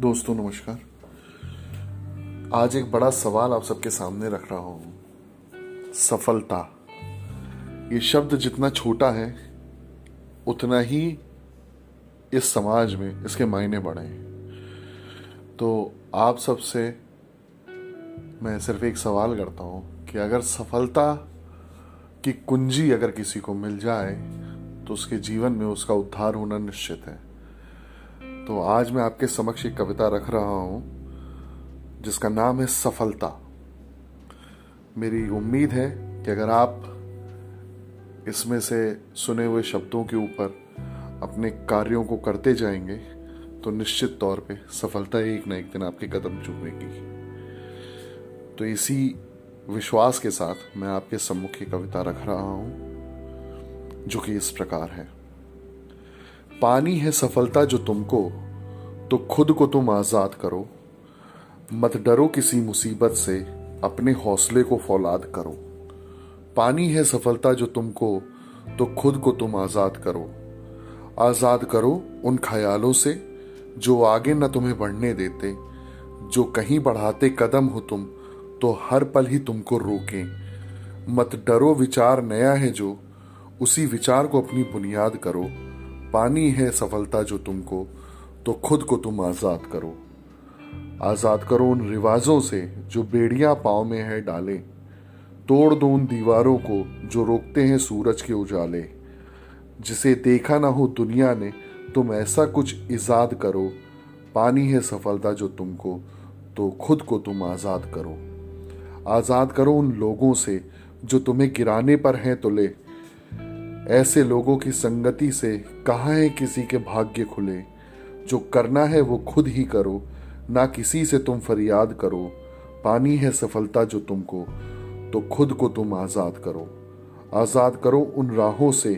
दोस्तों, नमस्कार। आज एक बड़ा सवाल आप सबके सामने रख रहा हूँ। सफलता। ये शब्द जितना छोटा है, उतना ही इस समाज में, इसके मायने बड़े हैं। तो आप सबसे, मैं सिर्फ़ एक सवाल करता हूँ कि अगर सफलता की कुंजी अगर किसी को मिल जाए तो उसके जीवन में उसका उद्धार होना निश्चित है। तो आज मैं आपके समक्ष एक कविता रख रहा हूँ, जिसका नाम है सफलता। मेरी उम्मीद है कि अगर आप इसमें से सुने हुए शब्दों के ऊपर अपने कार्यों को करते जाएँगे तो निश्चित तौर पे सफलता ही एक ना एक दिन आपके कदम चूमेगी। तो इसी विश्वास के साथ मैं आपके सम्मुख की कविता रख रहा हूँ, जो कि इस प्रकार है। पानी है सफलता जो तुमको तो खुद को तुम आज़ाद करो। मत डरो किसी मुसीबत से, अपने हौसले को फौलाद करो। पानी है सफलता जो तुमको तो खुद को तुम आज़ाद करो। आज़ाद करो उन ख्यालों से, जो आगे न तुम्हें बढ़ने देते। जो कहीं बढ़ाते कदम हो तुम तो हर पल ही तुमको रोके। मत डरो विचार नया है जो, उसी विचार को अपनी बुनियाद करो। पानी है सफलता जो तुमको तो खुद को तुम आज़ाद करो। आज़ाद करो उन रिवाजों से जो बेड़ियाँ पाँव में है डाले। तोड़ दो उन दीवारों को जो रोकते हैं सूरज के उजाले। जिसे देखा ना हो दुनिया ने, तुम ऐसा कुछ इजाद करो। पानी है सफलता जो तुमको तो खुद को तुम आज़ाद करो। आज़ाद करो उन लोगों से जो तुम्हें गिराने पर हैं तुले। ऐसे लोगों की संगति से कहा है किसी के भाग्य खुले? जो करना है वो खुद ही करो, ना किसी से तुम फरियाद करो। पानी है सफलता जो तुमको तो खुद को तुम आज़ाद करो। आज़ाद करो उन राहों से,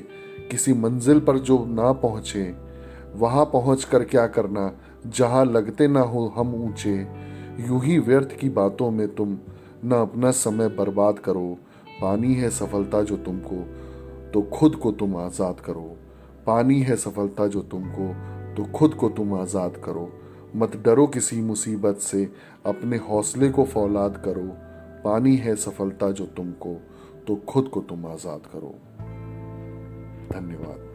किसी मंजिल पर जो ना पहुँचे। वहाँ पहुँच कर क्या करना, जहाँ लगते ना हो हम ऊँचे। यूँ ही व्यर्थ की बातों में तुम ना अपना समय बर्बाद करो। पानी है सफलता जो तुमको तो खुद को तुम आज़ाद करो। पानी है सफलता जो तुमको तो खुद को तुम आज़ाद करो। मत डरो किसी मुसीबत से, अपने हौसले को फौलाद करो। पानी है सफलता जो तुमको तो खुद को तुम आज़ाद करो। धन्यवाद।